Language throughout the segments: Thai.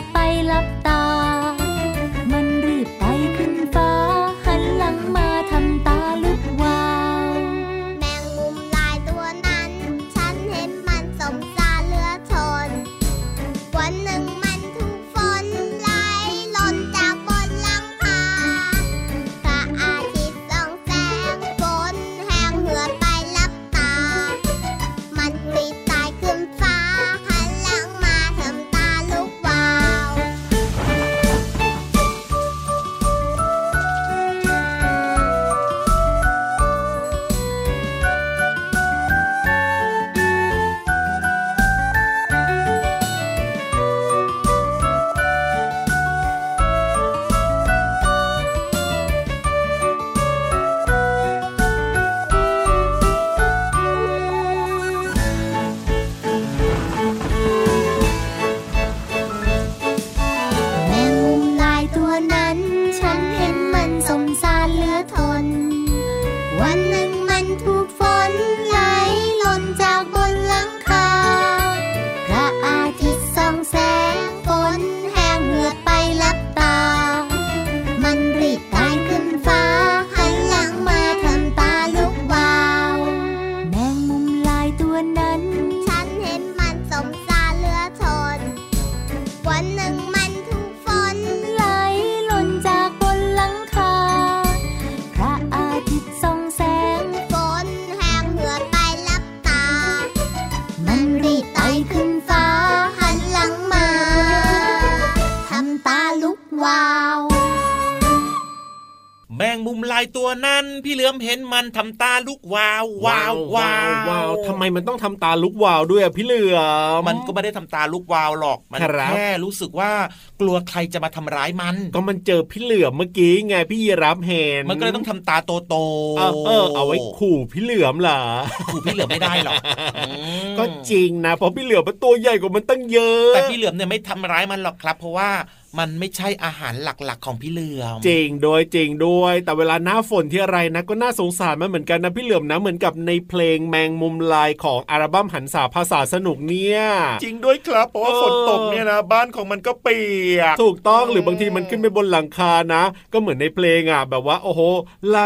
ดไปลับตา มันรีบไต่ขึ้นฟ้า รีบ มงมุมลายตัวนั้น พี่เหลือมเห็นมันทำตาลุกวาววาววาวว้าวทำไมมันต้องทำตาลุกวาวด้วยอะพี่เหลือมมันก็ไม่ได้ทำตาลุกวาวหรอกมันครับแค่รู้สึกว่ากลัวใครจะมาทำร้ายมัน ก็มันเจอพี่เหลือมเมื่อกี้ไงพี่ยีรับเห็นมันก็เลยต้องทำตาโตโตๆเออเออเอาไว้ขู่พี่เหลือมเหรอขู่พี่เหลือมไม่ได้หรอกอืมก็จริงนะเพราะพี่เหลือมมันตัวใหญ่กว่ามันตั้งเยอะ แต่พี่เหลือมเนี่ยไม่ทำร้ายมันหรอกครับ เพราะว่า มันไม่ใช่อาหารหลักๆ ของพี่เหลือมจริงด้วยจริงด้วย แต่เวลาหน้าฝนที่อะไรนะก็น่าสงสารมันเหมือนกันนะพี่เหลือมนะเหมือนกับในเพลงแมงมุมลายของอัลบั้มหันษาภาษาสนุกเนี่ย จริงด้วยครับเพราะว่าเออฝนตกเนี่ยนะบ้านของมันก็เปียกถูกต้องหรือบางทีมันขึ้นไปบนหลังคานะ ก็เหมือนในเพลงอะ แบบว่าโอ้โหไหล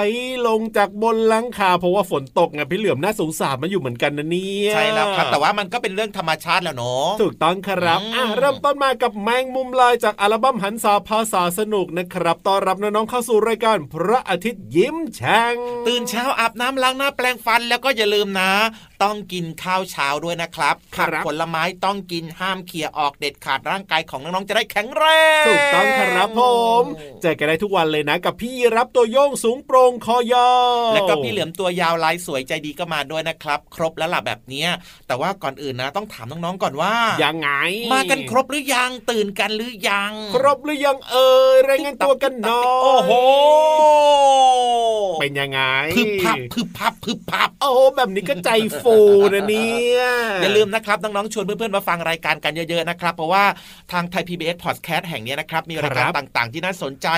ลงจากบนหลังคา เพราะว่าฝนตกไงพี่เหลือมน่าสงสารมันอยู่เหมือนกันนะเนี่ยใช่แล้วครับแต่ว่ามันก็เป็นเรื่องธรรมชาติแล้วเนาะถูกต้องครับอืมอะเริ่มต้นมากับแมงมุมลายจากอัลบั้มหันษาภาษาสนุกนะครับต้อนรับน้องๆเข้าสู่รายการพระอาทิตย์ยิ้มแฉ่งตื่นเช้าอาบน้ำล้างหน้าแปรงฟันแล้วก็อย่าลืมนะต้องกินข้าวเช้าด้วยนะครับครัผับกผลไม้ต้องกินห้ามเขี่ยออกเด็ดขาดร่างกายของน้องๆจะได้แข็งแรงถูกต้องครับผมเจอกันได้ทุกวันเลยนะ กับพี่รับตัวโยงสูงโปร่งคอยาวแล้วก็พี่เหลือมตัวยาวลายสวยใจดีก็มาด้วยนะครับ ครบแล้วล่ะแบบเนี้ยแต่ว่าก่อนอื่นนะต้องถามน้องๆก่อนว่ายังไง มากันครบหรือยังตื่นกันหรือยัง ครบหรือยังเอ่ยรายงานตัวกันหน่อยโอ้โหเป็นยังไงพึบพับพึบพับพึบพับโอ้โหแบบนี้ก็ใจฟูนะเนี่ยอย่าลืมนะครับน้องๆชวนเพื่อนๆมาฟังรายการกันเยอะๆนะครับ เพราะว่าทางไทย PBS Podcast แห่งเนี้ยนะครับ มีรายการต่างๆ ที่น่าสนใจ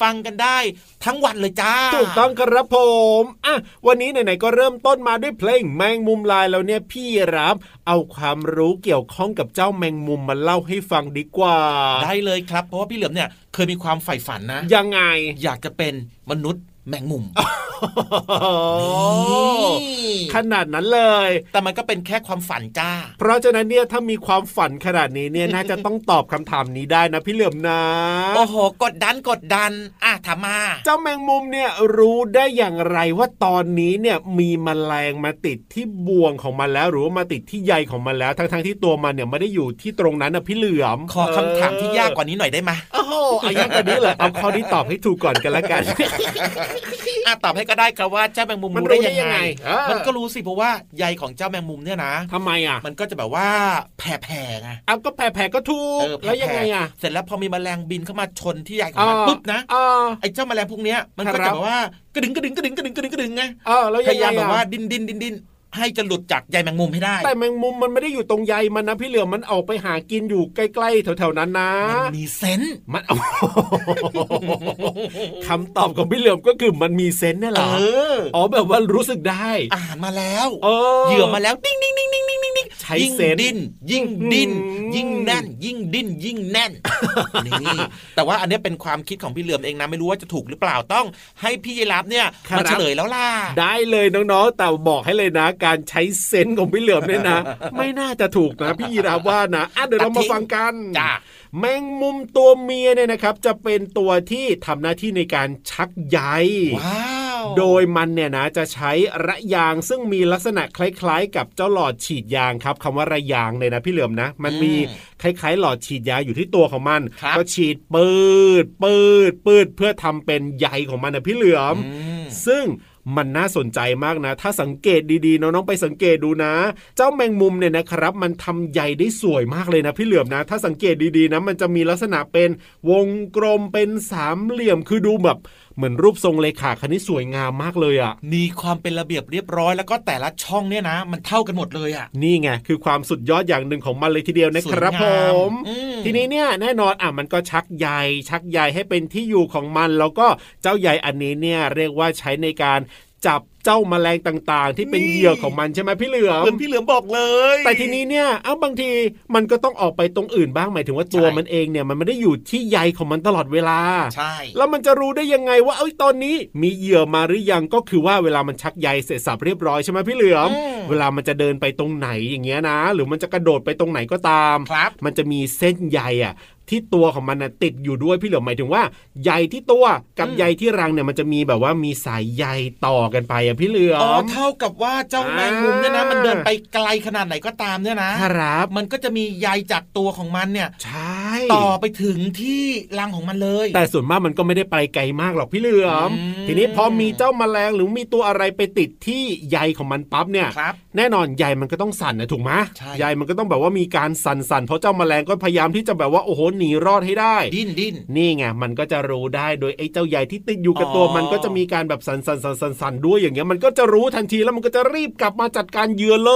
ฟังกันได้ทั้งวันเลยจ้า ถูกต้องครับผมอะวันนี้ไหนๆก็เริ่มต้นมาด้วยเพลงแมงมุมลายแล้วเนี่ยพี่รับเอาความรู้เกี่ยวข้องกับเจ้าแมงมุมมาเล่าให้ฟังดีกว่า ได้เลยครับ เพราะว่าพี่เหลือมเนี่ยเคยมีความใฝ่ฝันนะ ยังไงอยากจะเป็นมนุษย์ แมงมุมขนาดนั้นเลย แต่มันก็เป็นแค่ความฝันจ้า เพราะฉะนั้นเนี่ยถ้ามีความฝันขนาดนี้เนี่ยน่าจะต้องตอบคำถามนี้ได้นะพี่เหลือมนะ โอ้โห กดดันกดดัน อะถามมา เจ้าแมงมุมเนี่ยรู้ได้อย่างไรว่าตอนนี้เนี่ยมีมแมลงมาติดที่บ่วงของมันแล้ว หรือว่ามาติดที่ใยของมันแล้ว ทั้งๆที่ตัวมันเนี่ยไม่ได้อยู่ที่ตรงนั้นนะพี่เหลือม ขอคำถามที่ยากกว่านี้หน่อยได้ไหมโอ้ โหเอายากกว่านี้เหรอเอาข้อนี้ตอบให้ถูกก่อนกันละกันอะตอบให้ก็ได้ครับว่าเจ้าแมงมุมมันรู้รู้ได้ได้ยังไงยังไงเออมันก็รู้สิเพราะว่าใยของเจ้าแมงมุมเนี่ยนะทำไมอะ มันก็จะแบบว่าแผ่ๆไงเอาก็แผ่ๆก็ถูกเออแล้วยังไงผ่ๆอะ เสร็จแล้วพอมีแมลงบินเข้ามาชนที่ใยของมันปุ๊บนะอ่าไอ้เจ้าแมลงพวกเนี้ยมันก็ครัจะบแบบว่ากระดึงกระดึงกระดึงกระดึงกระดึงกระดึงไงเออแล้วพยังยาไงยามแบบว่าอะดิ้นดิ้นดิ้นดิ้น ให้จะหลุดจากใยแมงมุมให้ได้ แต่แมงมุมมันไม่ได้อยู่ตรงใยมันนะพี่เหลือมมันออกไปหากินอยู่ใกล้ๆแถวๆนั้นนะมันมีเซนส์มันเอาคำตอบของพี่เหลือมก็คือมันมี sense เนี่ยเหรอออ๋อแบบว่ารู้สึกได้อาหารมาแล้วเออเหยื่อมาแล้วดิ้งดิ้งดิ้งดิ้งดิ้งดิ้งดิ้งใช้ยิ่ง sense ดิ้นยิ่งดิ้นอืมยิ่งแน่น ยิ่งดิ้นยิ่งแน่นนี่แต่ว่าอันเนี้ยเป็นความคิดของพี่เหลือมเองนะไม่รู้ว่าจะถูกหรือเปล่าต้อง ให้พี่ยีราฟเนี่ยมาเฉลยแล้วล่ะได้เลยน้องๆแต่บอกให้เลยนะการใช้ sense ของพี่เหลือมเนี่ยนะ ไม่น่าจะถูกนะพี่ยีราฟว่านะอะเดี๋ยวเรามาฟังกันจ้าแมงมุมตัวเมียเนี่ยนะครับ จะเป็นตัวที่ทำหน้าที่ในการชักใยว้าวโดยมันเนี่ยนะจะใช้ระยางซึ่งมีลักษณะคล้ายๆ กับเจ้าหลอดฉีดยางครับคำว่าระยางเนี่ยนะพี่เหลือมนะ มันมีคล้ายๆ หลอดฉีดยาอยู่ที่ตัวของมันครับก็ฉีดปืดปืดปืดเพื่อทำเป็นใยของมันนะพี่เหลือมอืมซึ่ง มันน่าสนใจมากนะ ถ้าสังเกตดีๆน้องๆไปสังเกตดูนะ เจ้าแมงมุมเนี่ยนะครับ มันทำใยได้สวยมากเลยนะพี่เหลือมนะ ถ้าสังเกตดีๆนะมันจะมีลักษณะเป็นวงกลมเป็นสามเหลี่ยมคือดูแบบ เหมือนรูปทรงเลขาคณิตสวยงามมากเลยอะ่ะมีความเป็นระเบียบเรียบร้อยแล้วก็แต่ละช่องเนี่ยนะ มันเท่ากันหมดเลยอะนี่ไงคือความสุดยอดอย่างหนึ่งของมันเลยทีเดียวนะครับสผวยงามมอืมทีนี้เนี่ยแน่นอนอะมันก็ชักใยชักใยให้เป็นที่อยู่ของมัน แล้วก็เจ้าใยอันนี้เนี่ยเรียกว่าใช้ในการ จับเจ้าแมลงต่างๆ ที่เป็นเหยื่อของมันใช่ไหมพี่เหลือเหมืมอนพี่เหลือมบอกเลย แต่ทีนี้เนี่ยเอ้าบางทีมันก็ต้องออกไปตรงอื่นบ้างหมายถึงว่าตัวใช่มันเองเนี่ยมันไม่ได้อยู่ที่ใยของมันตลอดเวลาใช่แล้วมันจะรู้ได้ยังไงว่าเอ้ยตอนนี้มีเหยื่อมาหรือยังก็คือว่าเวลามันชักใยเสร็จสับเรียบร้อยใช่ไหมพี่เหลือมอืมเวลามันจะเดินไปตรงไหนอย่างเงี้ยนะ หรือมันจะกระโดดไปตรงไหนก็ตามครับมันจะมีเส้นใยอะ ที่ตัวของมันน่ะติดอยู่ด้วยพี่เหลือมหมายถึงว่าใยที่ตัวกับอืมใยที่รังเนี่ยมันจะมีแบบว่ามีสายใยต่อกันไปอะพี่เหลืออ๋อมเท่ากับว่าเจ้าแมงมุมเนี่ยนะอ่ามัมันเดินไปไกลขนาดไหนก็ตามเนี่ยนะครับ มันก็จะมีใยจากตัวของมันเนี่ยใช่ต่อไปถึงที่รังของมันเลย แต่ส่วนมากมันก็ไม่ได้ไปไกลมากหรอกพี่เหลือมอืมทีนี้พอมีเจ้าแมลงหรือมีตัวอะไรไปติดที่ใยของมันปั๊บเนี่ยครับแน่นอนใยมันก็ต้องสั่นนะถูกไหมใช่ใยมันก็ต้องแบบว่ามีการสั่นๆเพราะเจ้าแมลงก็พยายามที่จะแบบว่าโอ้โหหนีรอดให้ได้ ดิ้นดิ้นนี่ไงมันก็จะรู้ได้โดยไอ้เจ้าใยที่ติดอยู่กับตัวอ๋อมันก็จะมีการแบบสั่นสั่นสั่นสั่นสั่นด้วยอย่างเงี้ยมันก็จะรู้ทันทีแล้วมันก็จะรีบกลับมาจัดการเหยื่อเล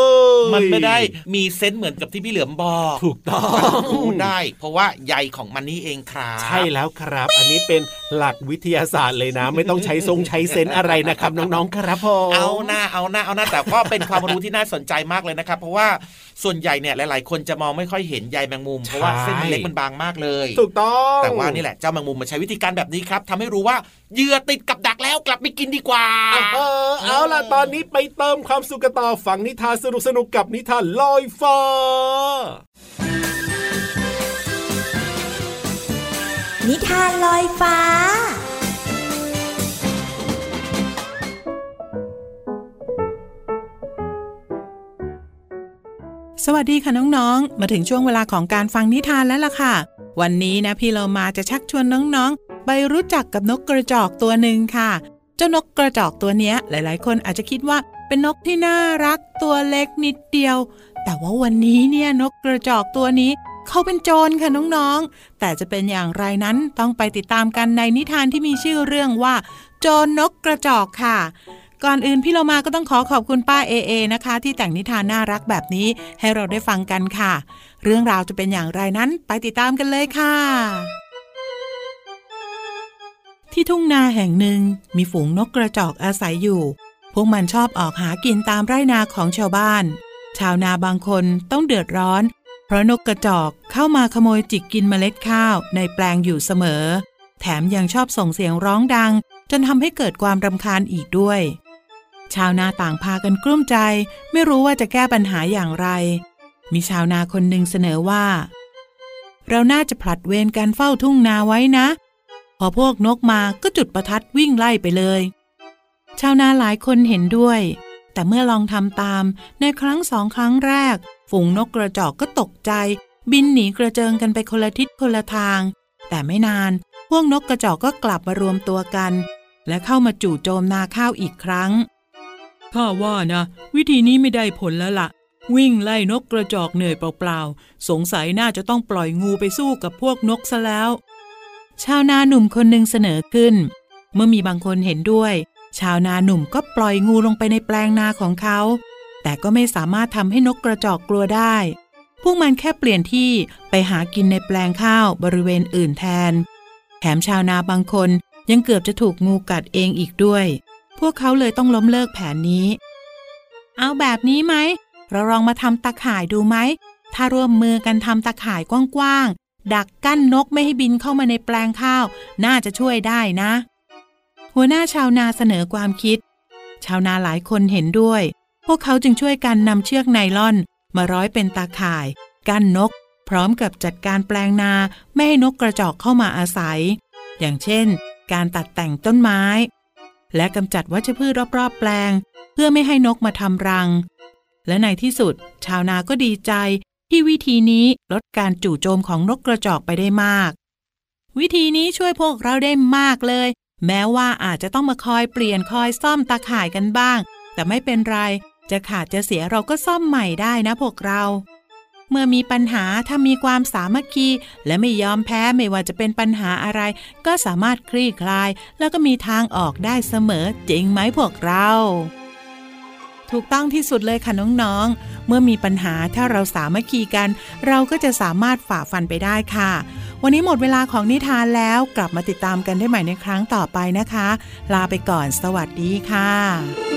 ยมันไม่ได้มีเซนส์เหมือนกับที่พี่เหลือมบอกถูกต้องรู้ได้ เพราะว่าใยของมันนี่เองครับใช่แล้วครับ อันนี้เป็นหลักวิทยาศาสตร์เลยนะ ไม่ต้องใช้ทรงใช้เซนส์อะไรนะครับ น้องๆครับผมเอาหน้าเอาหน้าเอาหน้าแต่ก็เป็นความรู้ที่น่าสนใจมากเลยนะครับ เพราะว่า ส่วนใหญ่เนี่ยหลาย ๆ คนจะมองไม่ค่อยเห็นใยแมงมุมเพราะว่าเส้นมันเล็กมันบางมากเลย ถูกต้องแต่ว่านี่แหละเจ้าแมงมุมมันใช้วิธีการแบบนี้ครับทำให้รู้ว่าเหยื่อติดกับดักแล้วกลับไปกินดีกว่าเออเอาล่ะตอนนี้ไปเติมความสุขกันต่อฟังนิทานสนุกสนุกๆกับนิทานลอยฟ้านิทานลอยฟ้า สวัสดีค่ะน้องๆ มาถึงช่วงเวลาของการฟังนิทานแล้วล่ะค่ะ วันนี้นะพี่เรามาจะชักชวนน้องๆ ไปรู้จักกับนกกระจอกตัวหนึ่งค่ะ เจ้านกกระจอกตัวนี้หลายๆ คนอาจจะคิดว่าเป็นนกที่น่ารักตัวเล็กนิดเดียว แต่ว่าวันนี้เนี่ยนกกระจอกตัวนี้ เขาเป็นโจรค่ะน้องๆ แต่จะเป็นอย่างไรนั้นต้องไปติดตามกันในนิทานที่มีชื่อเรื่องว่า โจรนกกระจอกค่ะ ก่อนอื่นพี่เรามาก็ต้องขอขอบคุณป้าเอเอนะคะ ที่แต่งนิทานน่ารักแบบนี้ให้เราได้ฟังกันค่ะ เรื่องราวจะเป็นอย่างไรนั้นไปติดตามกันเลยค่ะ ที่ทุ่งนาแห่งหนึ่งมีฝูงนกกระจอกอาศัยอยู่ พวกมันชอบออกหากินตามไร่นาของชาวบ้าน ชาวนาบางคนต้องเดือดร้อน เพราะนกกระจอกเข้ามาขโมยจิกกินเมล็ดข้าวในแปลงอยู่เสมอ แถมยังชอบส่งเสียงร้องดังจนทำให้เกิดความรำคาญอีกด้วย ชาวนาต่างพากันกลุ้มใจ ไม่รู้ว่าจะแก้ปัญหาอย่างไร มีชาวนาคนหนึ่งเสนอว่า เราน่าจะผลัดเวรการเฝ้าทุ่งนาไว้นะ พอพวกนกมาก็จุดประทัดวิ่งไล่ไปเลย ชาวนาหลายคนเห็นด้วย แต่เมื่อลองทำตามในครั้งสองครั้งแรก ฝูงนกกระจอกก็ตกใจ บินหนีกระเจิงกันไปคนละทิศคนละทาง แต่ไม่นาน พวกนกกระจอกก็กลับมารวมตัวกัน และเข้ามาจู่โจมนาข้าวอีกครั้ง ข้าว่านะ วิธีนี้ไม่ได้ผลแล้วละ่ะ วิ่งไล่นกกระจอกเหนื่อยเปล่าๆ สงสัยน่าจะต้องปล่อยงูไปสู้กับพวกนกซะแล้ว ชาวนาหนุ่มคนหนึ่งเสนอขึ้น เมื่อมีบางคนเห็นด้วย ชาวนาหนุ่มก็ปล่อยงูลงไปในแปลงนาของเขา แต่ก็ไม่สามารถทำให้นกกระจอกกลัวได้ พวกมันแค่เปลี่ยนที่ไปหากินในแปลงข้าวบริเวณอื่นแทน แถมชาวนาบางคนยังเกือบจะถูกงูกัดเองอีกด้วย พวกเขาเลยต้องล้มเลิกแผนนี้ เอาแบบนี้ไหม เราลองมาทำตาข่ายดูไหม ถ้าร่วมมือกันทำตาข่ายกว้างๆ ดักกั้นนกไม่ให้บินเข้ามาในแปลงข้าว น่าจะช่วยได้นะ หัวหน้าชาวนาเสนอความคิด ชาวนาหลายคนเห็นด้วย พวกเขาจึงช่วยกันนำเชือกไนล่อน มาร้อยเป็นตาข่าย กั้นนก พร้อมกับจัดการแปลงนาไม่ให้นกกระจอกเข้ามาอาศัย อย่างเช่น การตัดแต่งต้นไม้ และกำจัดวัชพืชรอบๆ แปลง เพื่อไม่ให้นกมาทำรัง และในที่สุด ชาวนาก็ดีใจที่วิธีนี้ลดการจู่โจมของนกกระจอกไปได้มาก วิธีนี้ช่วยพวกเราได้มากเลย แม้ว่าอาจจะต้องมาคอยเปลี่ยนคอยซ่อมตาข่ายกันบ้าง แต่ไม่เป็นไร จะขาดจะเสียเราก็ซ่อมใหม่ได้นะพวกเรา เมื่อมีปัญหาถ้ามีความสามัคคี และไม่ยอมแพ้ไม่ว่าจะเป็นปัญหาอะไร ก็สามารถคลี่คลาย แล้วก็มีทางออกได้เสมอจริงไหมพวกเรา ถูกต้องที่สุดเลยค่ะน้องๆ เมื่อมีปัญหาถ้าเราสามัคคีกัน เราก็จะสามารถฝ่าฟันไปได้ค่ะ วันนี้หมดเวลาของนิทานแล้วกลับมาติดตามกันได้ใหม่ในครั้งต่อไปนะคะ ลาไปก่อนสวัสดีค่ะ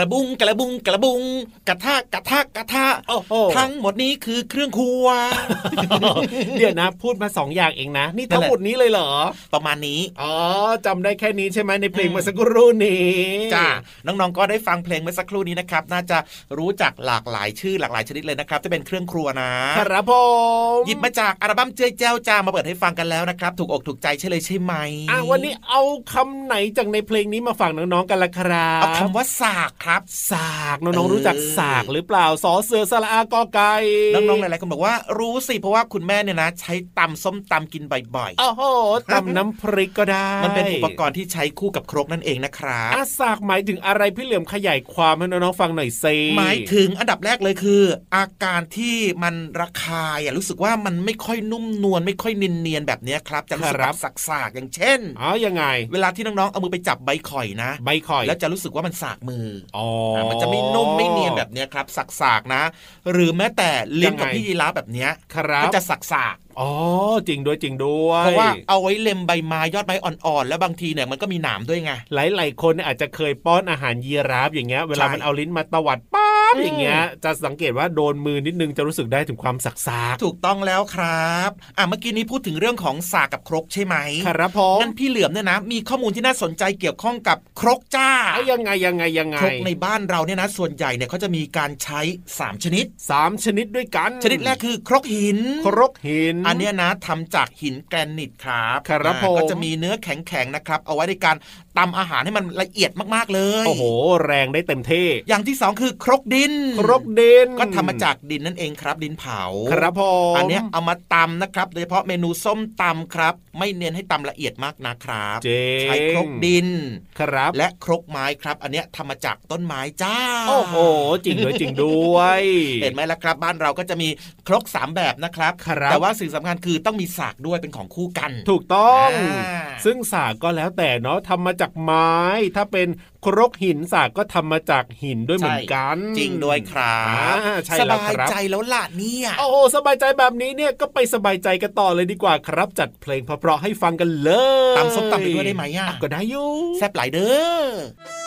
ระบุงกระบุงกระบุง กระทะกระทะกระทะโอ้โหทั้งหมดนี้คือเครื่องครัว เดี๋ยวนะ พูดมาสองอย่างเองนะ นี่นั่ทั้นงแหละหมดนี้เลยเหรอ ประมาณนี้ อ๋อจำได้แค่นี้ใช่ไหมในเพลงอืมเมื่อสักครู่นี้จ้าน้องๆก็ได้ฟังเพลงเมื่อสักครู่นี้นะครับ น่าจะรู้จักหลากหลายชื่อหลากหลายชนิดเลยนะครับที่เป็นเครื่องครัวนะครับผมหยิบมาจากอัลบั้มเจ้ยเจ้าจ้ามาเปิดให้ฟังกันแล้วนะครับถูกอกถูกใจใช่เลยใช่ไหมอะวันนี้เอาคำไหนจากในเพลงนี้มาฝากน้องๆกันละครับเอาคำว่าสากคครับสากน้องๆรู้จักสากหรือเปล่าสอเสือสระอากอไก่น้องๆหลายๆคนบอกว่ารู้สิเพราะว่าคุณแม่เนี่ยนะ ใช้ตำส้มตำกินบ่อยโอ้โหตำน้ำพริกก็ได้ๆมันเป็นอุปกรณ์ที่ใช้คู่กับครกนั่นเองนะครับอาสากหมายถึงอะไรพี่เหลือมขยายความให้น้องๆฟังหน่อยซิหมายถึงอันดับแรกเลยคือ อาการที่มันระคายอะรู้สึกว่ามันไม่ค่อยนุ่มนวลไม่ค่อยเนียนๆแบบเนี้ยครับจะรู้สึกแบบสักๆอย่างเช่นอ๋อยังไง เวลาที่น้องๆเอามือไปจับใบข่อยนะ ใบข่อย แล้วจะรู้สึกว่ามันสากมืออ๋ออะมันจะไม่นุ่มไม่เนียนแบบเนี้ยครับสักๆนะ หรือแม้แต่ลิ้นกับยังไงพี่ยีราฟแบบเนี้ยครับก็จะสักๆอ๋อจริงด้วยจริงด้วยเพราะว่าเอาไว้เล็มใบไม้ยอดไม้อ่อนๆ แล้วบางทีเนี่ยมันก็มีหนามด้วยไงหลายๆคนเนี่ยอาจจะเคยป้อนอาหารยีราฟอย่างเงี้ยเวลาใช่มันเอาลิ้นมาตวัดป๊าบ อืมอย่างเงี้ยจะสังเกตว่าโดนมือนิดนึงจะรู้สึกได้ถึงความสักซากถูกต้องแล้วครับอะเมื่อกี้นี้พูดถึงเรื่องของสากกับครกใช่ไหมครับผมงั้นพี่เหลือมเนี่ยนะ มีข้อมูลที่น่าสนใจเกี่ยวข้องกับครกจ้าเอายังไงยังไงยังไงครกในบ้านเราเนี่ยนะ ส่วนใหญ่เนี่ยเขาจะมีการใช้ 3 ชนิดสามชนิดด้วยกัน ชนิดแรกคือ ครกหิน ครกหิน อันเนี้ยนะทำจากหินแกรนิตครับครับอ่าผมก็จะมีเนื้อแข็งๆนะครับ เอาไว้ในการ ตำอาหารให้มันละเอียดมากๆเลย โอ้โห แรงได้เต็มที่ อย่างที่สองคือครกดิน ครกดิน ก็ทำมาจากดินนั่นเองครับ ดินเผา ครับผมอันเนี้ยเอามาตำนะครับ โดยเฉพาะเมนูส้มตำครับ ไม่เน้นให้ตำละเอียดมากนะครับเจ๋งใช้ครกดิน ครับ และครกไม้ครับ อันเนี้ยทำมาจากต้นไม้จ้า โอ้โห จริงด้วยจริงด้วย เห็นไหมล่ะครับ บ้านเราก็จะมีครกสามแบบนะครับครับแต่ว่าสิ่งสำคัญคือต้องมีสากด้วยเป็นของคู่กัน ถูกต้องอ่าซึ่งสากก็แล้วแต่เนาะทำมาจากไม้ ถ้าเป็นครกหินสากก็ทำมาจากหินด้วยเหมือนกัน จริงด้วยครับอ่าใช่สแล้วบายครับใจแล้วล่ะเนี่ยโอ้โหสบายใจแบบนี้เนี่ยก็ไปสบายใจกันต่อเลยดีกว่าครับ จัดเพลงเพราะๆให้ฟังกันเลยตำส้มตำไปด้วยได้ไหมอะก็ได้อยู่แซ่บหลายเด้อ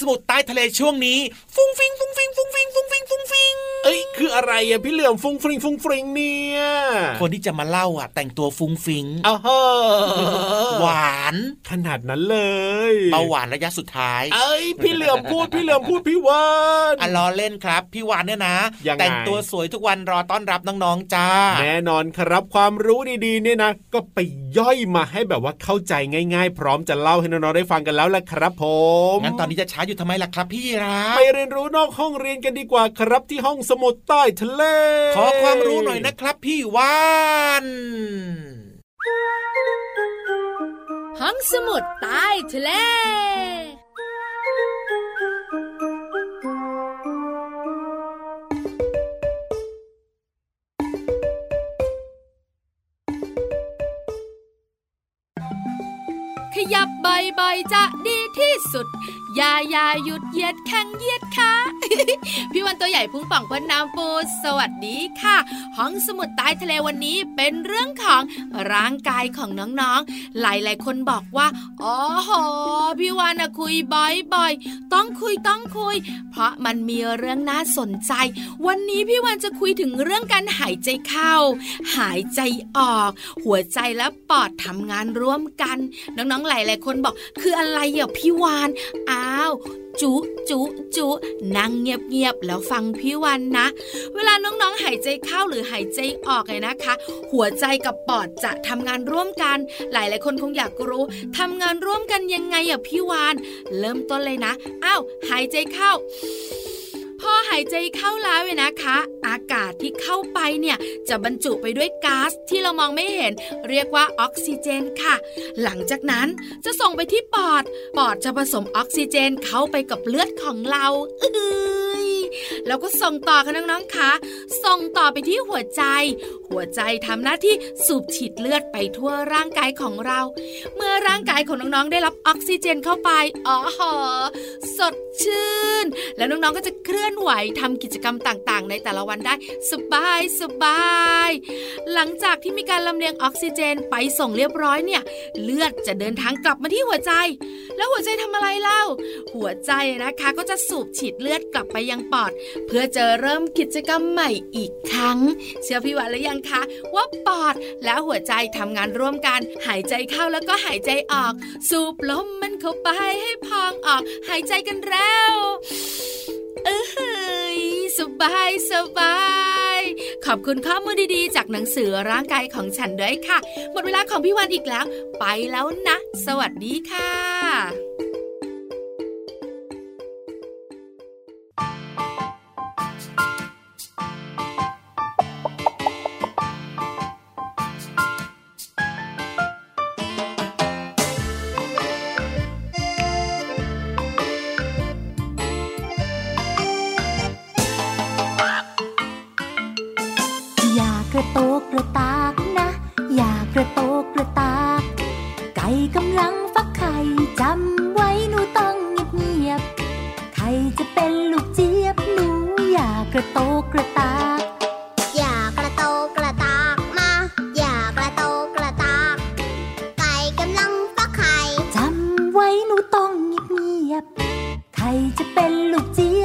สมุดใต้ทะเลช่วงนี้ ฟุ้งฟิงฟุ้งฟิงฟุ้งฟิงฟุ้งฟิงฟุ้งฟิง เอ้ยคืออะไรอะพี่เหลือมฟุ้งฟิงฟุ้งฟิงเนี่ยคนที่จะมาเล่าอะ แต่งตัวฟุ้งฟิงอ้าหวาน ขนาดนั้นเลยเบาหวานระยะสุดท้าย เอ้ยพี่เหลือมพูดพี่เหลือมพูดพี่วาฬอะล้อเล่นครับ พี่วาฬเนี่ยนะ แต่งตัวสวยทุกวันรอต้อนรับน้องๆจ้า แน่นอนครับความรู้ดีๆเนี่ยนะ ก็ไปย่อยมาให้แบบว่าเข้าใจง่าย ๆ พร้อมจะเล่าให้น้องๆได้ฟังกันแล้วแหละครับผมงั้นตอนนี้จะช้าอยู่ทำไมล่ะครับ พี่ราไปเรียนรู้นอกห้องเรียนกันดีกว่าครับที่ห้องสมุดใต้ทะเล ขอความรู้หน่อยนะครับพี่วานห้องสมุดใต้ทะเล ยับบ่อยๆจะดีที่สุด อย่าอย่าหยุดเหยียดแข้งเหยียดขาพี่วันตัวใหญ่พุ่งป่องพ้นน้ำปูสวัสดีค่ะ ห้องสมุดใต้ทะเลวันนี้เป็นเรื่องของร่างกายของน้องๆ หลายๆ คนบอกว่าอ๋อโหพี่วานคุยบ่อยๆ ต้องคุยต้องคุย เพราะมันมีเรื่องน่าสนใจ วันนี้พี่วานจะคุยถึงเรื่องการหายใจเข้า หายใจออก หัวใจและปอดทำงานร่วมกัน น้องๆหลายๆ คนบอกคืออะไรอะพี่วานอ้าวจุจุจุนั่งเงียบๆแล้วฟังพี่วันนะ เวลาน้องๆหายใจเข้าหรือหายใจออกเลยนะคะ หัวใจกับปอดจะทำงานร่วมกัน หลายๆคนคงอยากรู้ทำงานร่วมกันยังไงอะพี่วาน เริ่มต้นเลยนะอ้าวหายใจเข้า พอหายใจเข้าแล้วเว้นะคะ อากาศที่เข้าไปเนี่ยจะบรรจุไปด้วยก๊าซที่เรามองไม่เห็น เรียกว่าออกซิเจนค่ะ หลังจากนั้นจะส่งไปที่ปอด ปอดจะผสมออกซิเจนเข้าไปกับเลือดของเราเอ้ยแล้วก็ส่งต่อค่ะน้องๆคะส่งต่อไปที่หัวใจ หัวใจทำหน้าที่สูบฉีดเลือดไปทั่วร่างกายของเรา เมื่อร่างกายของน้องๆได้รับออกซิเจนเข้าไปอ๋อสดชื่น แล้วน้องๆก็จะเคลื่อนไหวทำกิจกรรมต่างๆ ในแต่ละวันได้สบายสบาย หลังจากที่มีการลำเลียงออกซิเจนไปส่งเรียบร้อยเนี่ย เลือดจะเดินทางกลับมาที่หัวใจ แล้วหัวใจทำอะไรเล่า หัวใจนะคะก็จะสูบฉีดเลือดกลับไปยังปอด เพื่อจะเริ่มกิจกรรมใหม่อีกครั้ง เชื่อพี่วันหรือยังคะ ว่าปอดและหัวใจทำงานร่วมกัน หายใจเข้าแล้วก็หายใจออก สูบลมมันเข้าไปให้พองออก หายใจกันแล้ว เออสบายสบายขอบคุณข้อมูลดีๆ จากหนังสือร่างกายของฉันด้วยค่ะ หมดเวลาของพี่วันอีกแล้ว ไปแล้วนะ สวัสดีค่ะ 六子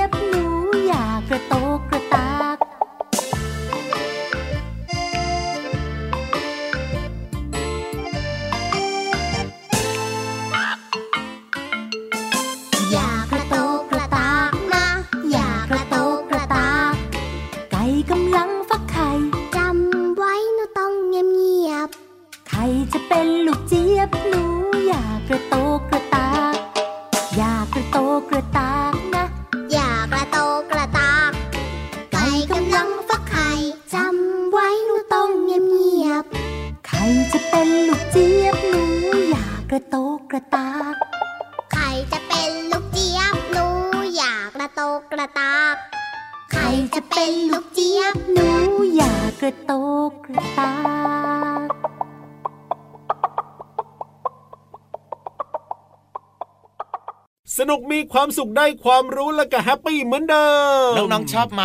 回答。 สนุกมีความสุขได้ความรู้แล้วก็แฮปปี้เหมือนเดิม น้องๆชอบไหม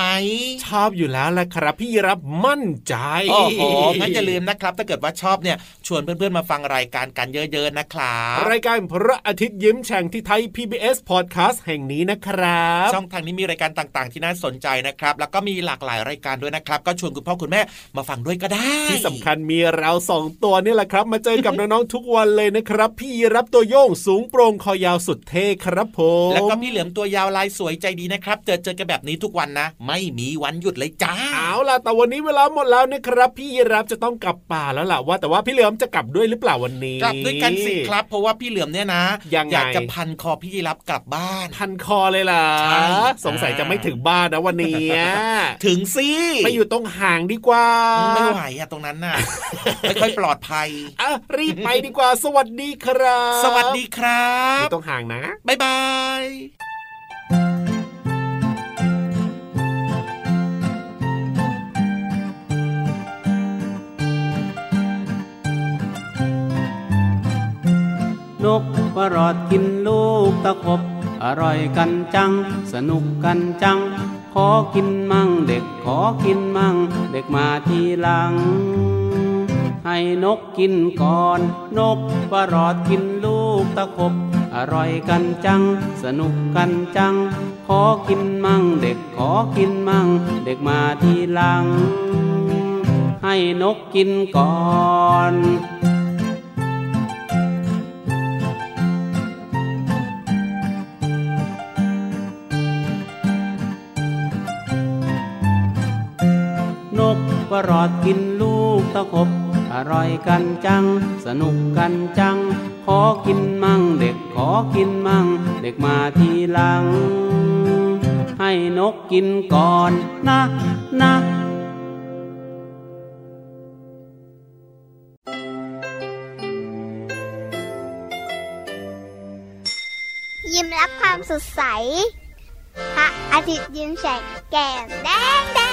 ชอบอยู่แล้วแหละครับพี่รับมั่นใจโอ้โหงั้นอย่าลืมนะครับ ถ้าเกิดว่าชอบเนี่ยชวนเพื่อนๆมาฟังรายการกันเยอะๆนะครับรายการพระอาทิตย์ยิ้มแฉ่งที่ไทย PBS Podcast แห่งนี้นะครับ ช่องทางนี้มีรายการต่างๆ ที่น่าสนใจนะครับ แล้วก็มีหลากหลายรายการด้วยนะครับ ก็ชวนคุณพ่อคุณแม่มาฟังด้วยก็ได้ ที่สำคัญมีเราสองตัวนี่แหละครับ มาเจอกับน้องๆทุกวันเลยนะครับ พี่รับตัวโยงสูงโปร่งคอยาวสุดเท่ครับผมแล้วก็พี่เหลือมตัวยาวลายสวยใจดีนะครับ เจอเจอกันแบบนี้ทุกวันนะ ไม่มีวันหยุดเลยจ้าเอาล่ะแต่วันนี้เวลาหมดแล้วนะครับ พี่รับจะต้องกลับป่าแล้วล่ะว่า แต่ว่าพี่เหลือมจะกลับด้วยหรือเปล่าวันนี้กลับด้วยกันสิครับ เพราะว่าพี่เหลือมเนี่ยนะอยากจะพันคอพี่รับกลับบ้าน พันคอเลยล่ะสงสัยจะไม่ถึงบ้านนะวันนี้ถึงสิไปอยู่ตรงห่างดีกว่าไม่ไหวอะตรงนั้นน่ะไม่ค่อยปลอดภัยอะรีบไปดีกว่า สวัสดีครับ สวัสดีครับไม่ต้องห่างนะบ๊ายบายนกประหลอดกินลูกตะขบ อร่อยกันจัง สนุกกันจัง ขอกินมั่งเด็กขอกินมั่ง เด็กมาทีหลัง ให้นกกินก่อน นกประหลอดกินลูกตะขบ อร่อยกันจัง สนุกกันจัง ขอกินมั่ง เด็กขอกินมั่ง เด็กมาทีหลัง ให้นกกินก่อนนกประหลอดกินลูกตะขบ อร่อยกันจัง สนุกกันจัง ขอกินมั่งเด็กขอกินมั่ง เด็กมาทีหลัง ให้นกกินก่อนนะนะยิ้มรับความสดใส พระอาทิตย์ยิ้มแฉกแก้มแดงแดง